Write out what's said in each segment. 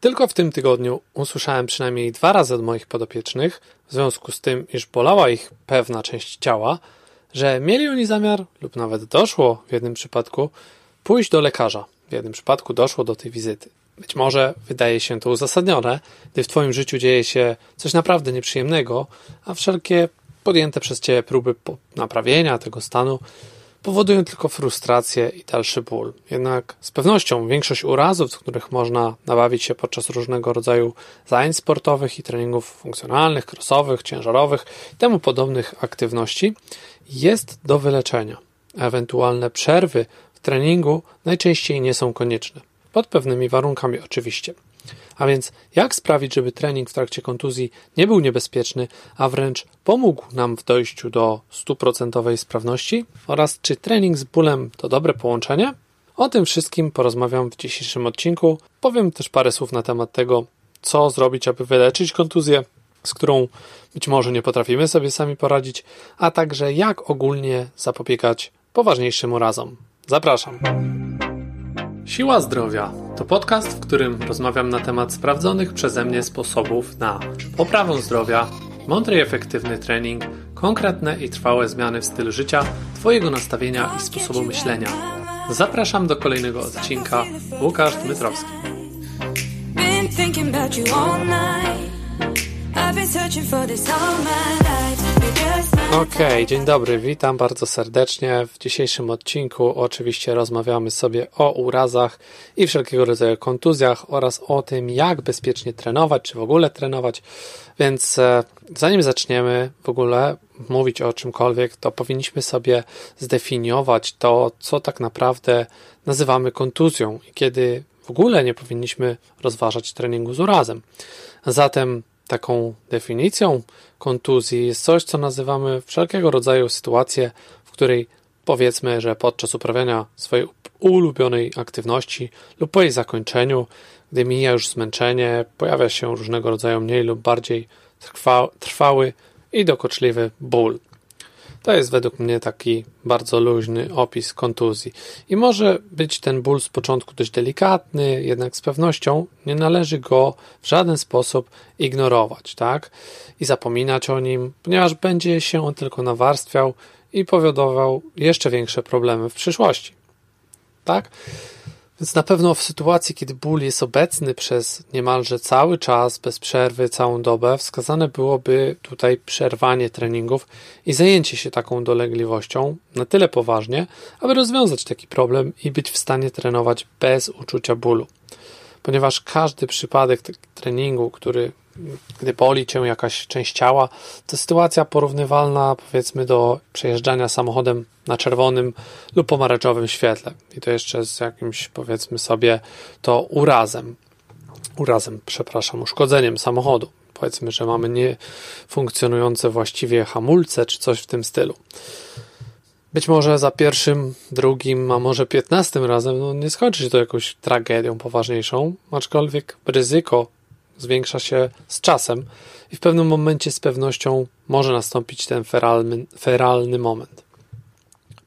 Tylko w tym tygodniu usłyszałem przynajmniej dwa razy od moich podopiecznych, w związku z tym, iż bolała ich pewna część ciała, że mieli oni zamiar, lub nawet doszło w jednym przypadku, pójść do lekarza. W jednym przypadku doszło do tej wizyty. Być może wydaje się to uzasadnione, gdy w Twoim życiu dzieje się coś naprawdę nieprzyjemnego, a wszelkie podjęte przez Ciebie próby naprawienia tego stanu powodują tylko frustrację i dalszy ból. Jednak z pewnością większość urazów, z których można nabawić się podczas różnego rodzaju zajęć sportowych i treningów funkcjonalnych, crossowych, ciężarowych i temu podobnych aktywności, jest do wyleczenia. Ewentualne przerwy w treningu najczęściej nie są konieczne. Pod pewnymi warunkami oczywiście. A więc jak sprawić, żeby trening w trakcie kontuzji nie był niebezpieczny, a wręcz pomógł nam w dojściu do stuprocentowej sprawności? Oraz czy trening z bólem to dobre połączenie? O tym wszystkim porozmawiam w dzisiejszym odcinku. Powiem też parę słów na temat tego, co zrobić, aby wyleczyć kontuzję, z którą być może nie potrafimy sobie sami poradzić, a także jak ogólnie zapobiegać poważniejszym urazom. Zapraszam. Siła Zdrowia to podcast, w którym rozmawiam na temat sprawdzonych przeze mnie sposobów na poprawę zdrowia, mądry i efektywny trening, konkretne i trwałe zmiany w stylu życia, Twojego nastawienia i sposobu myślenia. Zapraszam do kolejnego odcinka. Łukasz Dmytrowski. Okej, okay, dzień dobry, witam bardzo serdecznie. W dzisiejszym odcinku oczywiście rozmawiamy sobie o urazach i wszelkiego rodzaju kontuzjach oraz o tym, jak bezpiecznie trenować, czy w ogóle trenować. Więc e, zanim zaczniemy w ogóle mówić o czymkolwiek, to powinniśmy sobie zdefiniować to, co tak naprawdę nazywamy kontuzją i kiedy w ogóle nie powinniśmy rozważać treningu z urazem. Zatem Taką definicją kontuzji jest coś, co nazywamy wszelkiego rodzaju sytuację, w której powiedzmy, że podczas uprawiania swojej ulubionej aktywności lub po jej zakończeniu, gdy mija już zmęczenie, pojawia się różnego rodzaju mniej lub bardziej trwa, trwały i dokuczliwy ból. To jest według mnie taki bardzo luźny opis kontuzji. I może być ten ból z początku dość delikatny, jednak z pewnością nie należy go w żaden sposób ignorować, tak? I zapominać o nim, ponieważ będzie się on tylko nawarstwiał i powodował jeszcze większe problemy w przyszłości. Tak? Więc na pewno w sytuacji, kiedy ból jest obecny przez niemalże cały czas, bez przerwy, całą dobę, wskazane byłoby tutaj przerwanie treningów i zajęcie się taką dolegliwością na tyle poważnie, aby rozwiązać taki problem i być w stanie trenować bez uczucia bólu. Ponieważ każdy przypadek treningu, który gdy boli cię jakaś część ciała, to sytuacja porównywalna powiedzmy do przejeżdżania samochodem na czerwonym lub pomarańczowym świetle. I to jeszcze z jakimś powiedzmy sobie to urazem. Urazem, przepraszam, uszkodzeniem samochodu. Powiedzmy, że mamy niefunkcjonujące właściwie hamulce czy coś w tym stylu. Być może za pierwszym, drugim, a może piętnastym razem no nie skończy się to jakąś tragedią poważniejszą, aczkolwiek ryzyko zwiększa się z czasem i w pewnym momencie z pewnością może nastąpić ten feralny, feralny moment.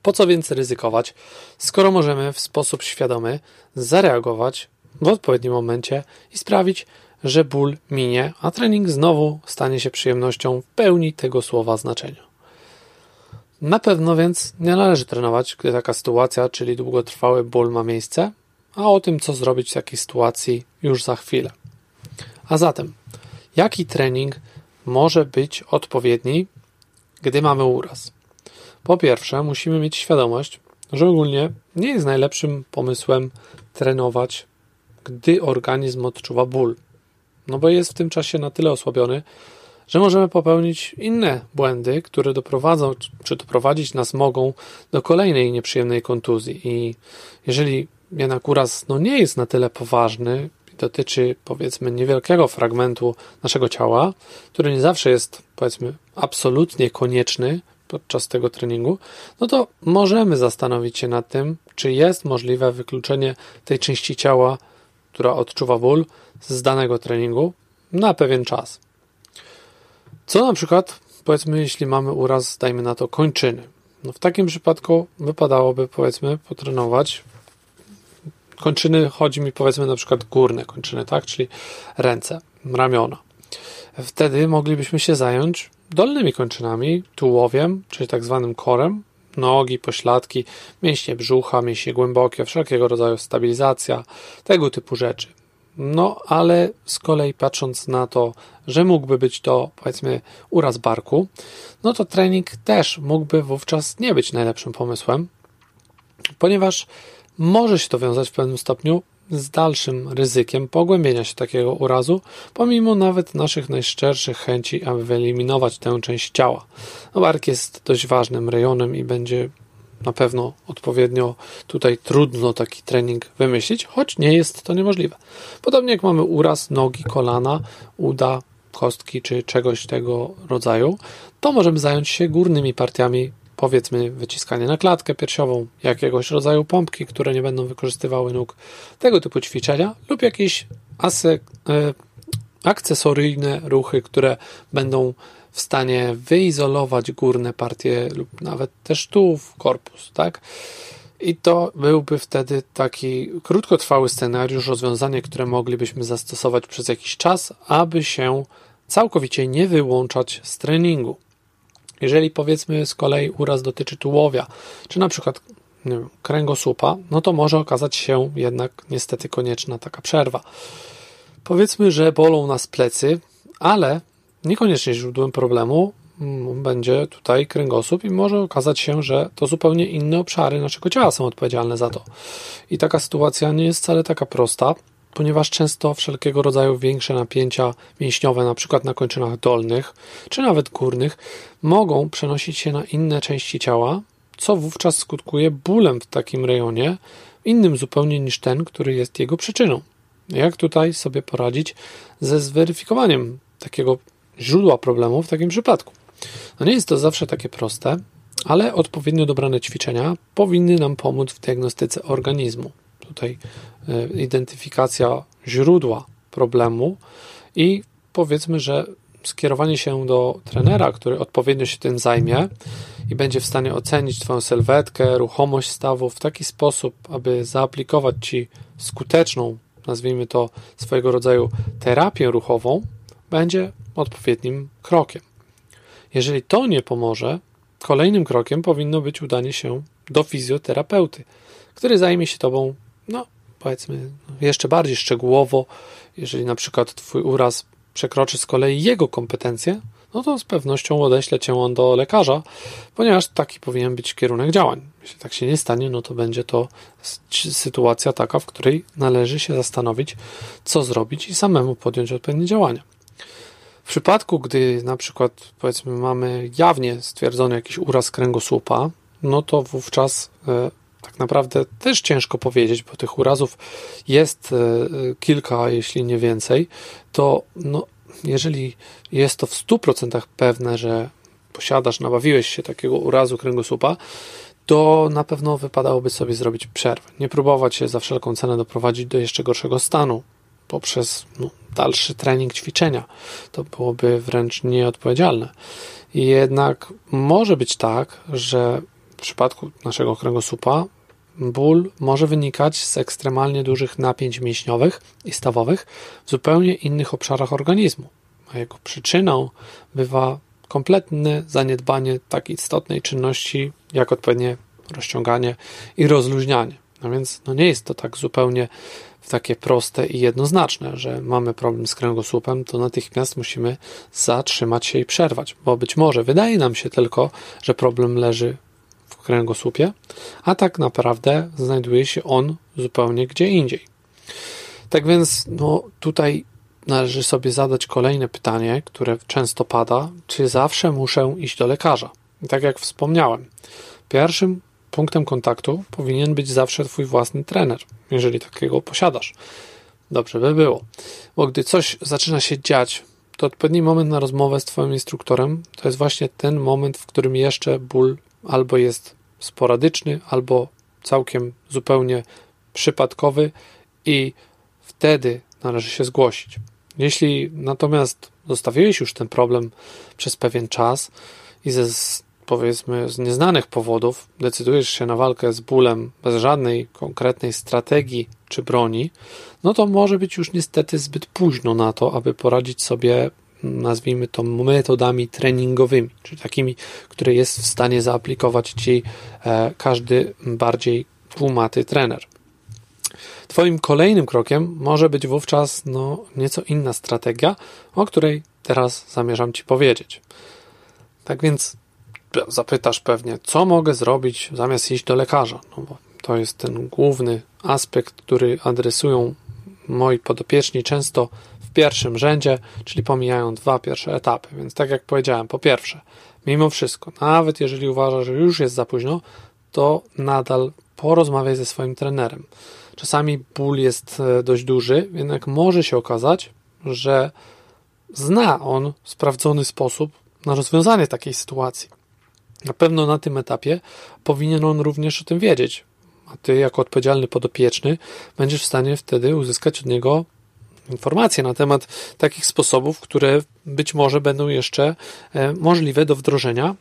Po co więc ryzykować, skoro możemy w sposób świadomy zareagować w odpowiednim momencie i sprawić, że ból minie, a trening znowu stanie się przyjemnością w pełni tego słowa znaczenia. Na pewno więc nie należy trenować, gdy taka sytuacja, czyli długotrwały ból ma miejsce, a o tym, co zrobić w takiej sytuacji, już za chwilę. A zatem, jaki trening może być odpowiedni, gdy mamy uraz? Po pierwsze, musimy mieć świadomość, że ogólnie nie jest najlepszym pomysłem trenować, gdy organizm odczuwa ból. No bo jest w tym czasie na tyle osłabiony, że możemy popełnić inne błędy, które doprowadzą, czy doprowadzić nas mogą do kolejnej nieprzyjemnej kontuzji. I jeżeli jednak uraz no, nie jest na tyle poważny, dotyczy powiedzmy niewielkiego fragmentu naszego ciała, który nie zawsze jest powiedzmy absolutnie konieczny podczas tego treningu, no to możemy zastanowić się nad tym, czy jest możliwe wykluczenie tej części ciała, która odczuwa ból z danego treningu na pewien czas. Co na przykład, powiedzmy, jeśli mamy uraz, dajmy na to kończyny. No w takim przypadku wypadałoby, powiedzmy, potrenować kończyny chodzi mi powiedzmy na przykład górne kończyny, tak, czyli ręce, ramiona. Wtedy moglibyśmy się zająć dolnymi kończynami, tułowiem, czyli tak zwanym korem, nogi, pośladki, mięśnie brzucha, mięśnie głębokie, wszelkiego rodzaju stabilizacja, tego typu rzeczy. No, ale z kolei patrząc na to, że mógłby być to powiedzmy uraz barku, no to trening też mógłby wówczas nie być najlepszym pomysłem, ponieważ może się to wiązać w pewnym stopniu z dalszym ryzykiem pogłębienia się takiego urazu, pomimo nawet naszych najszczerszych chęci, aby wyeliminować tę część ciała. No, bark jest dość ważnym rejonem i będzie na pewno odpowiednio tutaj trudno taki trening wymyślić, choć nie jest to niemożliwe. Podobnie jak mamy uraz nogi, kolana, uda, kostki czy czegoś tego rodzaju, to możemy zająć się górnymi partiami powiedzmy wyciskanie na klatkę piersiową, jakiegoś rodzaju pompki, które nie będą wykorzystywały nóg, tego typu ćwiczenia lub jakieś e, akcesoryjne ruchy, które będą w stanie wyizolować górne partie lub nawet też tułów, korpus, tak? I to byłby wtedy taki krótkotrwały scenariusz, rozwiązanie, które moglibyśmy zastosować przez jakiś czas, aby się całkowicie nie wyłączać z treningu. Jeżeli powiedzmy z kolei uraz dotyczy tułowia, czy na przykład wiem, kręgosłupa, no to może okazać się jednak niestety konieczna taka przerwa. Powiedzmy, że bolą nas plecy, ale niekoniecznie źródłem problemu mm, będzie tutaj kręgosłup i może okazać się, że to zupełnie inne obszary naszego ciała są odpowiedzialne za to. I taka sytuacja nie jest wcale taka prosta, ponieważ często wszelkiego rodzaju większe napięcia mięśniowe, na przykład na kończynach dolnych czy nawet górnych, mogą przenosić się na inne części ciała, co wówczas skutkuje bólem w takim rejonie, innym zupełnie niż ten, który jest jego przyczyną. Jak tutaj sobie poradzić ze zweryfikowaniem takiego źródła problemu w takim przypadku? No nie jest to zawsze takie proste, ale odpowiednio dobrane ćwiczenia powinny nam pomóc w diagnostyce organizmu tutaj e, identyfikacja źródła problemu i powiedzmy, że skierowanie się do trenera, który odpowiednio się tym zajmie i będzie w stanie ocenić Twoją sylwetkę, ruchomość stawu w taki sposób, aby zaaplikować Ci skuteczną, nazwijmy to swojego rodzaju terapię ruchową, będzie odpowiednim krokiem. Jeżeli to nie pomoże, kolejnym krokiem powinno być udanie się do fizjoterapeuty, który zajmie się Tobą no powiedzmy jeszcze bardziej szczegółowo, jeżeli na przykład Twój uraz przekroczy z kolei jego kompetencje, no to z pewnością odeśle Cię on do lekarza, ponieważ taki powinien być kierunek działań. Jeśli tak się nie stanie, no to będzie to sytuacja taka, w której należy się zastanowić, co zrobić i samemu podjąć odpowiednie działania. W przypadku, gdy na przykład powiedzmy mamy jawnie stwierdzony jakiś uraz kręgosłupa, no to wówczas e, tak naprawdę też ciężko powiedzieć, bo tych urazów jest e, kilka, jeśli nie więcej, to no, jeżeli jest to w 100% pewne, że posiadasz, nabawiłeś się takiego urazu kręgosłupa, to na pewno wypadałoby sobie zrobić przerwę. Nie próbować się za wszelką cenę doprowadzić do jeszcze gorszego stanu poprzez no, dalszy trening ćwiczenia. To byłoby wręcz nieodpowiedzialne. Jednak może być tak, że przypadku naszego kręgosłupa ból może wynikać z ekstremalnie dużych napięć mięśniowych i stawowych w zupełnie innych obszarach organizmu, a jego przyczyną bywa kompletne zaniedbanie tak istotnej czynności jak odpowiednie rozciąganie i rozluźnianie. No więc no nie jest to tak zupełnie takie proste i jednoznaczne, że mamy problem z kręgosłupem, to natychmiast musimy zatrzymać się i przerwać, bo być może wydaje nam się tylko, że problem leży kręgosłupie, a tak naprawdę znajduje się on zupełnie gdzie indziej. Tak więc no, tutaj należy sobie zadać kolejne pytanie, które często pada: czy zawsze muszę iść do lekarza? I tak jak wspomniałem, pierwszym punktem kontaktu powinien być zawsze Twój własny trener, jeżeli takiego posiadasz. Dobrze by było, bo gdy coś zaczyna się dziać, to odpowiedni moment na rozmowę z Twoim instruktorem to jest właśnie ten moment, w którym jeszcze ból albo jest sporadyczny, albo całkiem zupełnie przypadkowy i wtedy należy się zgłosić. Jeśli natomiast zostawiłeś już ten problem przez pewien czas i ze powiedzmy z nieznanych powodów decydujesz się na walkę z bólem bez żadnej konkretnej strategii czy broni, no to może być już niestety zbyt późno na to, aby poradzić sobie, nazwijmy to, metodami treningowymi, czyli takimi, które jest w stanie zaaplikować ci e, każdy bardziej tłumaty trener. Twoim kolejnym krokiem może być wówczas no, nieco inna strategia, o której teraz zamierzam Ci powiedzieć. Tak więc zapytasz pewnie, co mogę zrobić zamiast iść do lekarza? No bo to jest ten główny aspekt, który adresują moi podopieczni często pierwszym rzędzie, czyli pomijają dwa pierwsze etapy. Więc tak jak powiedziałem, po pierwsze, mimo wszystko, nawet jeżeli uważasz, że już jest za późno, to nadal porozmawiaj ze swoim trenerem. Czasami ból jest e, dość duży, jednak może się okazać, że zna on sprawdzony sposób na rozwiązanie takiej sytuacji. Na pewno na tym etapie powinien on również o tym wiedzieć, a ty, jako odpowiedzialny podopieczny, będziesz w stanie wtedy uzyskać od niego informacje na temat takich sposobów, które być może będą jeszcze e, możliwe do wdrożenia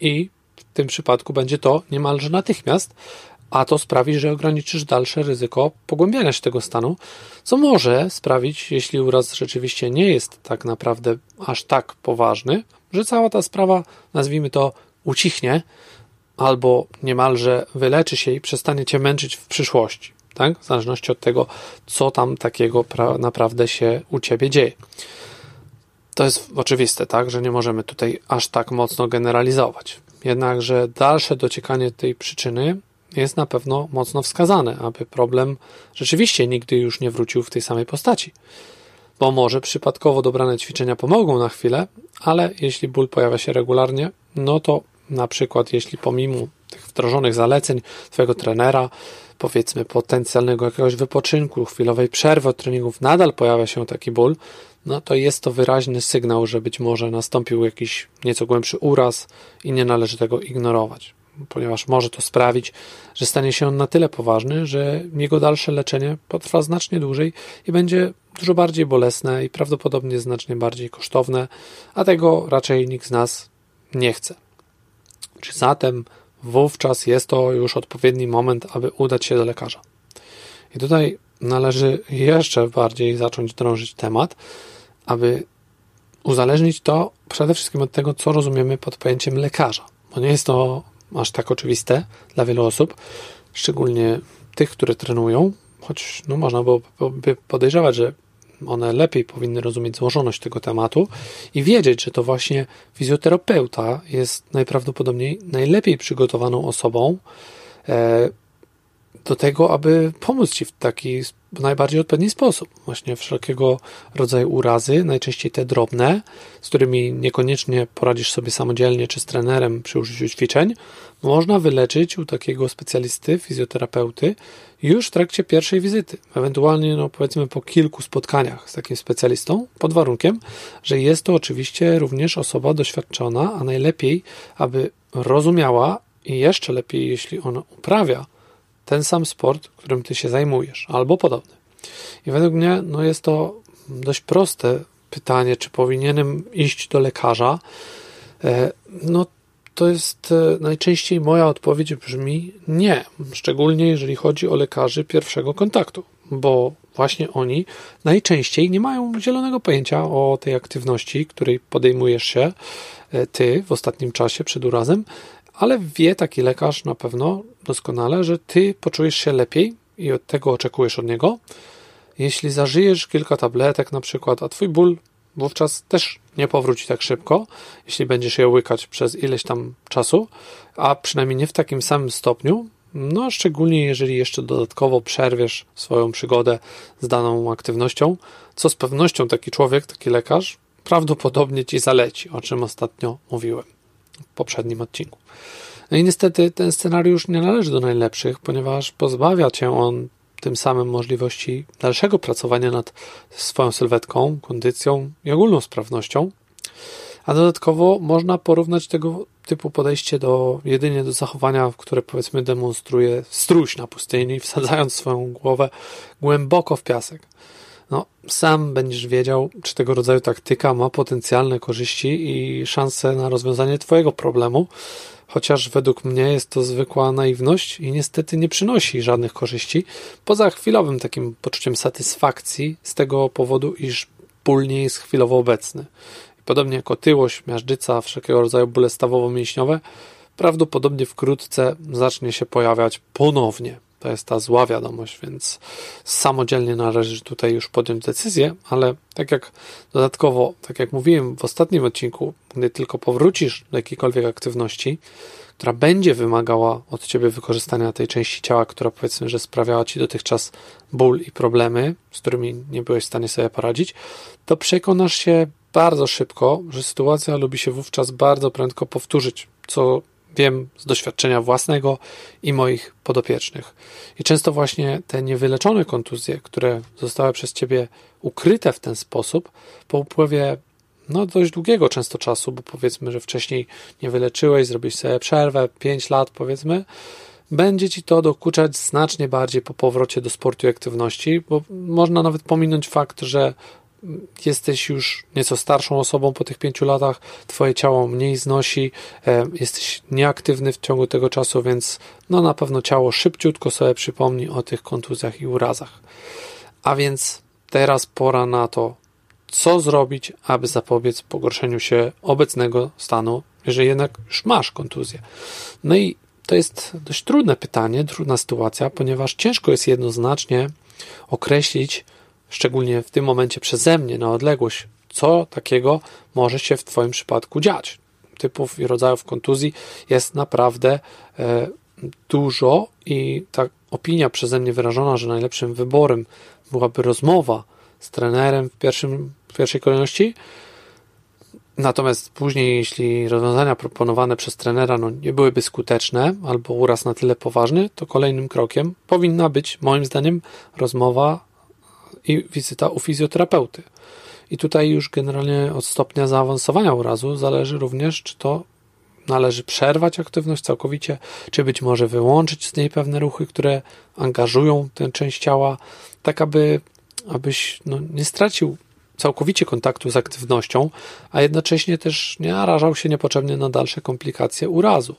i w tym przypadku będzie to niemalże natychmiast, a to sprawi, że ograniczysz dalsze ryzyko pogłębiania się tego stanu, co może sprawić, jeśli uraz rzeczywiście nie jest tak naprawdę aż tak poważny, że cała ta sprawa, nazwijmy to, ucichnie albo niemalże wyleczy się i przestanie cię męczyć w przyszłości, tak? W zależności od tego, co tam takiego naprawdę się u ciebie dzieje. To jest oczywiste, tak, że nie możemy tutaj aż tak mocno generalizować. Jednakże dalsze dociekanie tej przyczyny jest na pewno mocno wskazane, aby problem rzeczywiście nigdy już nie wrócił w tej samej postaci. Bo może przypadkowo dobrane ćwiczenia pomogą na chwilę, ale jeśli ból pojawia się regularnie, no to na przykład jeśli pomimo tych wdrożonych zaleceń Twojego trenera, powiedzmy potencjalnego jakiegoś wypoczynku, chwilowej przerwy od treningów, nadal pojawia się taki ból, no to jest to wyraźny sygnał, że być może nastąpił jakiś nieco głębszy uraz i nie należy tego ignorować ponieważ może to sprawić, że stanie się on na tyle poważny, że jego dalsze leczenie potrwa znacznie dłużej i będzie dużo bardziej bolesne i prawdopodobnie znacznie bardziej kosztowne, a tego raczej nikt z nas nie chce. Czy zatem wówczas jest to już odpowiedni moment, aby udać się do lekarza? I tutaj należy jeszcze bardziej zacząć drążyć temat, aby uzależnić to przede wszystkim od tego, co rozumiemy pod pojęciem lekarza. Bo nie jest to aż tak oczywiste dla wielu osób, szczególnie tych, które trenują, choć no, można by podejrzewać, że one lepiej powinny rozumieć złożoność tego tematu i wiedzieć, że to właśnie fizjoterapeuta jest najprawdopodobniej najlepiej przygotowaną osobą e, do tego, aby pomóc Ci w taki najbardziej odpowiedni sposób. Właśnie wszelkiego rodzaju urazy, najczęściej te drobne, z którymi niekoniecznie poradzisz sobie samodzielnie czy z trenerem przy użyciu ćwiczeń, można wyleczyć u takiego specjalisty, fizjoterapeuty już w trakcie pierwszej wizyty, ewentualnie no, powiedzmy po kilku spotkaniach z takim specjalistą, pod warunkiem, że jest to oczywiście również osoba doświadczona, a najlepiej, aby rozumiała i jeszcze lepiej, jeśli ona uprawia ten sam sport, którym ty się zajmujesz, albo podobny. I według mnie no jest to dość proste pytanie, czy powinienem iść do lekarza. E, no to jest e, najczęściej moja odpowiedź brzmi nie, szczególnie jeżeli chodzi o lekarzy pierwszego kontaktu, bo właśnie oni najczęściej nie mają zielonego pojęcia o tej aktywności, której podejmujesz się e, ty w ostatnim czasie przed urazem, ale wie taki lekarz na pewno doskonale, że ty poczujesz się lepiej i od tego oczekujesz od niego. Jeśli zażyjesz kilka tabletek na przykład, a twój ból wówczas też nie powróci tak szybko, jeśli będziesz je łykać przez ileś tam czasu, a przynajmniej nie w takim samym stopniu, no szczególnie jeżeli jeszcze dodatkowo przerwiesz swoją przygodę z daną aktywnością, co z pewnością taki człowiek, taki lekarz prawdopodobnie ci zaleci, o czym ostatnio mówiłem poprzednim odcinku. No i niestety ten scenariusz nie należy do najlepszych, ponieważ pozbawia cię on tym samym możliwości dalszego pracowania nad swoją sylwetką, kondycją i ogólną sprawnością. A dodatkowo można porównać tego typu podejście do jedynie do zachowania, które powiedzmy demonstruje struś na pustyni, wsadzając swoją głowę głęboko w piasek. No, sam będziesz wiedział, czy tego rodzaju taktyka ma potencjalne korzyści i szanse na rozwiązanie Twojego problemu, chociaż według mnie jest to zwykła naiwność i niestety nie przynosi żadnych korzyści, poza chwilowym takim poczuciem satysfakcji z tego powodu, iż ból nie jest chwilowo obecny. Podobnie jak otyłość, miażdżyca, wszelkiego rodzaju bóle stawowo-mięśniowe, prawdopodobnie wkrótce zacznie się pojawiać ponownie. To jest ta zła wiadomość, więc samodzielnie należy tutaj już podjąć decyzję, ale tak jak dodatkowo, tak jak mówiłem w ostatnim odcinku, gdy tylko powrócisz do jakiejkolwiek aktywności, która będzie wymagała od ciebie wykorzystania tej części ciała, która powiedzmy, że sprawiała ci dotychczas ból i problemy, z którymi nie byłeś w stanie sobie poradzić, to przekonasz się bardzo szybko, że sytuacja lubi się wówczas bardzo prędko powtórzyć, co wiem z doświadczenia własnego i moich podopiecznych. I często właśnie te niewyleczone kontuzje, które zostały przez ciebie ukryte w ten sposób, po upływie no, dość długiego często czasu, bo powiedzmy, że wcześniej nie wyleczyłeś, zrobiłeś sobie przerwę, 5 lat powiedzmy, będzie ci to dokuczać znacznie bardziej po powrocie do sportu i aktywności, bo można nawet pominąć fakt, że jesteś już nieco starszą osobą po tych pięciu latach, twoje ciało mniej znosi, e, jesteś nieaktywny w ciągu tego czasu, więc no na pewno ciało szybciutko sobie przypomni o tych kontuzjach i urazach. A więc teraz pora na to, co zrobić, aby zapobiec pogorszeniu się obecnego stanu, jeżeli jednak już masz kontuzję. No i to jest dość trudne pytanie, trudna sytuacja, ponieważ ciężko jest jednoznacznie określić, szczególnie w tym momencie przeze mnie na odległość, co takiego może się w Twoim przypadku dziać. Typów i rodzajów kontuzji jest naprawdę e, dużo i ta opinia przeze mnie wyrażona, że najlepszym wyborem byłaby rozmowa z trenerem w, pierwszym, w pierwszej kolejności. Natomiast później, jeśli rozwiązania proponowane przez trenera no, nie byłyby skuteczne albo uraz na tyle poważny, to kolejnym krokiem powinna być, moim zdaniem, rozmowa i wizyta u fizjoterapeuty. I tutaj już generalnie od stopnia zaawansowania urazu zależy również, czy to należy przerwać aktywność całkowicie, czy być może wyłączyć z niej pewne ruchy, które angażują tę część ciała, tak aby abyś no, nie stracił całkowicie kontaktu z aktywnością, a jednocześnie też nie narażał się niepotrzebnie na dalsze komplikacje urazu.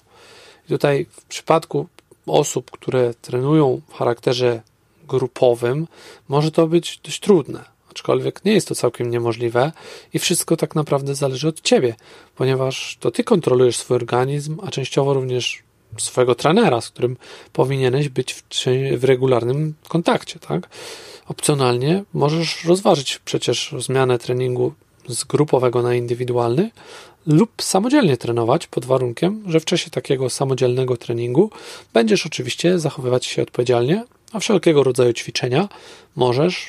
I tutaj w przypadku osób, które trenują w charakterze grupowym, może to być dość trudne, aczkolwiek nie jest to całkiem niemożliwe i wszystko tak naprawdę zależy od ciebie, ponieważ to ty kontrolujesz swój organizm, a częściowo również swojego trenera, z którym powinieneś być w, w regularnym kontakcie, tak? Opcjonalnie możesz rozważyć przecież zmianę treningu z grupowego na indywidualny lub samodzielnie trenować pod warunkiem, że w czasie takiego samodzielnego treningu będziesz oczywiście zachowywać się odpowiedzialnie, a wszelkiego rodzaju ćwiczenia możesz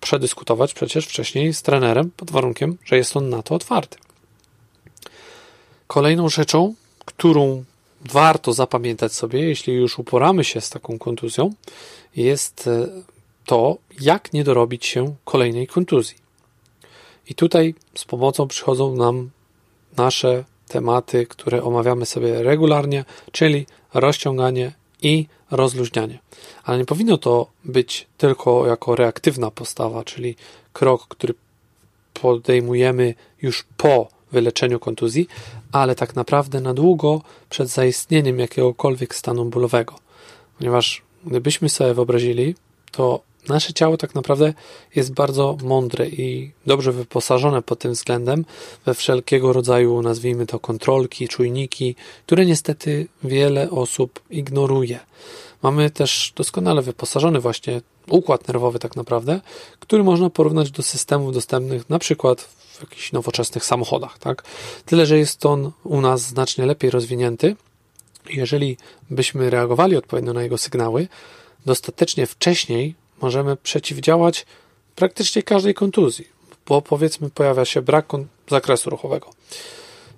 przedyskutować przecież wcześniej z trenerem pod warunkiem, że jest on na to otwarty. Kolejną rzeczą, którą warto zapamiętać sobie, jeśli już uporamy się z taką kontuzją, jest e, to, jak nie dorobić się kolejnej kontuzji. I tutaj z pomocą przychodzą nam nasze tematy, które omawiamy sobie regularnie, czyli rozciąganie i rozluźnianie. Ale nie powinno to być tylko jako reaktywna postawa, czyli krok, który podejmujemy już po wyleczeniu kontuzji, ale tak naprawdę na długo przed zaistnieniem jakiegokolwiek stanu bólowego. Ponieważ gdybyśmy sobie wyobrazili, to nasze ciało tak naprawdę jest bardzo mądre i dobrze wyposażone pod tym względem we wszelkiego rodzaju, nazwijmy to, kontrolki, czujniki, które niestety wiele osób ignoruje. Mamy też doskonale wyposażony właśnie układ nerwowy tak naprawdę, który można porównać do systemów dostępnych na przykład w jakichś nowoczesnych samochodach, tak? Tyle, że jest on u nas znacznie lepiej rozwinięty. Jeżeli byśmy reagowali odpowiednio na jego sygnały, dostatecznie wcześniej możemy przeciwdziałać praktycznie każdej kontuzji, bo powiedzmy pojawia się brak zakresu ruchowego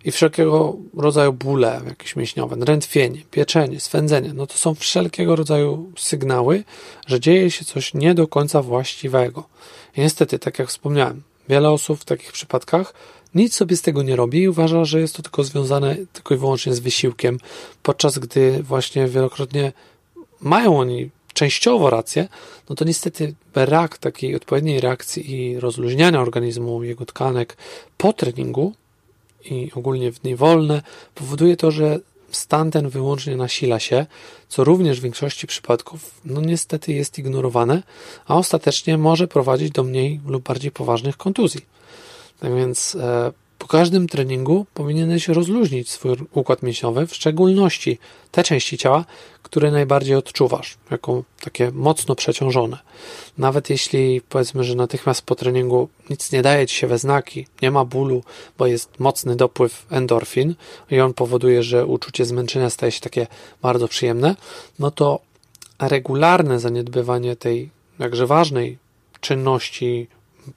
i wszelkiego rodzaju bóle jakieś mięśniowe, drętwienie, pieczenie, swędzenie, no to są wszelkiego rodzaju sygnały, że dzieje się coś nie do końca właściwego. I niestety, tak jak wspomniałem, wiele osób w takich przypadkach nic sobie z tego nie robi i uważa, że jest to tylko związane tylko i wyłącznie z wysiłkiem, podczas gdy właśnie wielokrotnie mają oni częściowo rację, no to niestety brak takiej odpowiedniej reakcji i rozluźniania organizmu, jego tkanek po treningu i ogólnie w dni wolne powoduje to, że stan ten wyłącznie nasila się, co również w większości przypadków no niestety jest ignorowane, a ostatecznie może prowadzić do mniej lub bardziej poważnych kontuzji. Tak więc e, po każdym treningu powinieneś rozluźnić swój układ mięśniowy, w szczególności te części ciała, które najbardziej odczuwasz, jako takie mocno przeciążone. Nawet jeśli powiedzmy, że natychmiast po treningu nic nie daje ci się we znaki, nie ma bólu, bo jest mocny dopływ endorfin i on powoduje, że uczucie zmęczenia staje się takie bardzo przyjemne, no to regularne zaniedbywanie tej jakże ważnej czynności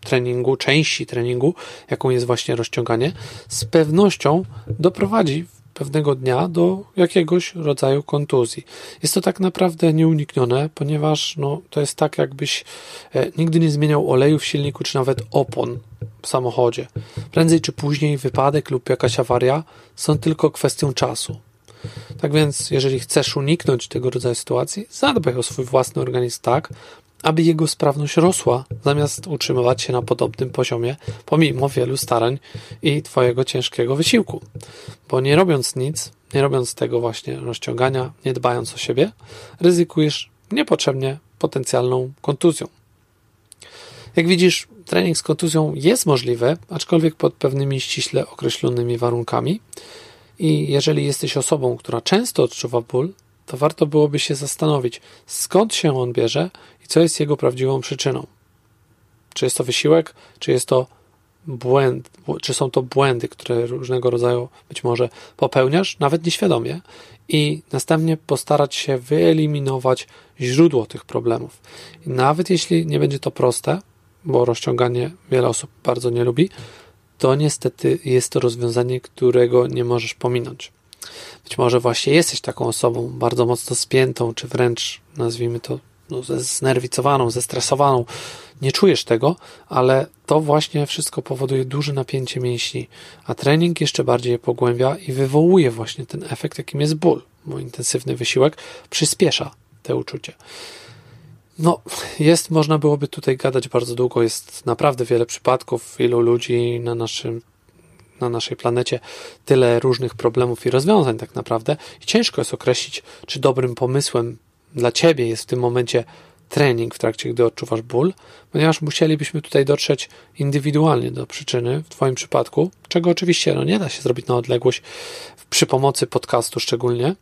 treningu, części treningu, jaką jest właśnie rozciąganie, z pewnością doprowadzi pewnego dnia do jakiegoś rodzaju kontuzji. Jest to tak naprawdę nieuniknione, ponieważ no, to jest tak, jakbyś e, nigdy nie zmieniał oleju w silniku, czy nawet opon w samochodzie. Prędzej czy później wypadek lub jakaś awaria są tylko kwestią czasu. Tak więc, jeżeli chcesz uniknąć tego rodzaju sytuacji, zadbaj o swój własny organizm tak, aby jego sprawność rosła, zamiast utrzymywać się na podobnym poziomie, pomimo wielu starań i Twojego ciężkiego wysiłku. Bo nie robiąc nic, nie robiąc tego właśnie rozciągania, nie dbając o siebie, ryzykujesz niepotrzebnie potencjalną kontuzją. Jak widzisz, trening z kontuzją jest możliwy, aczkolwiek pod pewnymi ściśle określonymi warunkami. I jeżeli jesteś osobą, która często odczuwa ból, to warto byłoby się zastanowić, skąd się on bierze i co jest jego prawdziwą przyczyną. Czy jest to wysiłek, czy jest to błęd, czy są to błędy, które różnego rodzaju być może popełniasz, nawet nieświadomie, i następnie postarać się wyeliminować źródło tych problemów. I nawet jeśli nie będzie to proste, bo rozciąganie wiele osób bardzo nie lubi, to niestety jest to rozwiązanie, którego nie możesz pominąć. Być może właśnie jesteś taką osobą bardzo mocno spiętą, czy wręcz nazwijmy to no, znerwicowaną, zestresowaną. Nie czujesz tego, ale to właśnie wszystko powoduje duże napięcie mięśni, a trening jeszcze bardziej je pogłębia i wywołuje właśnie ten efekt, jakim jest ból, bo intensywny wysiłek przyspiesza te uczucie. No, jest, można byłoby tutaj gadać bardzo długo, jest naprawdę wiele przypadków, wielu ludzi na naszym na naszej planecie tyle różnych problemów i rozwiązań tak naprawdę i ciężko jest określić, czy dobrym pomysłem dla ciebie jest w tym momencie trening w trakcie, gdy odczuwasz ból, ponieważ musielibyśmy tutaj dotrzeć indywidualnie do przyczyny w Twoim przypadku, czego oczywiście no, nie da się zrobić na odległość przy pomocy podcastu szczególnie,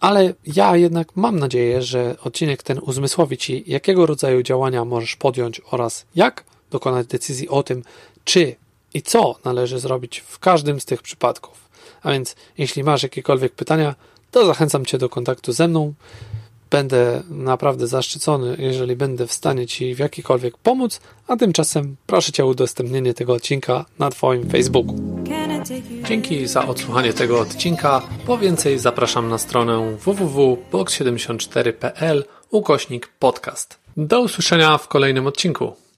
ale ja jednak mam nadzieję, że odcinek ten uzmysłowi Ci, jakiego rodzaju działania możesz podjąć oraz jak dokonać decyzji o tym, czy i co należy zrobić w każdym z tych przypadków. A więc, jeśli masz jakiekolwiek pytania, to zachęcam Cię do kontaktu ze mną. Będę naprawdę zaszczycony, jeżeli będę w stanie Ci w jakikolwiek pomóc, a tymczasem proszę Cię o udostępnienie tego odcinka na Twoim Facebooku. Dzięki za odsłuchanie tego odcinka. Po więcej zapraszam na stronę www.box74.pl ukośnik podcast. Do usłyszenia w kolejnym odcinku.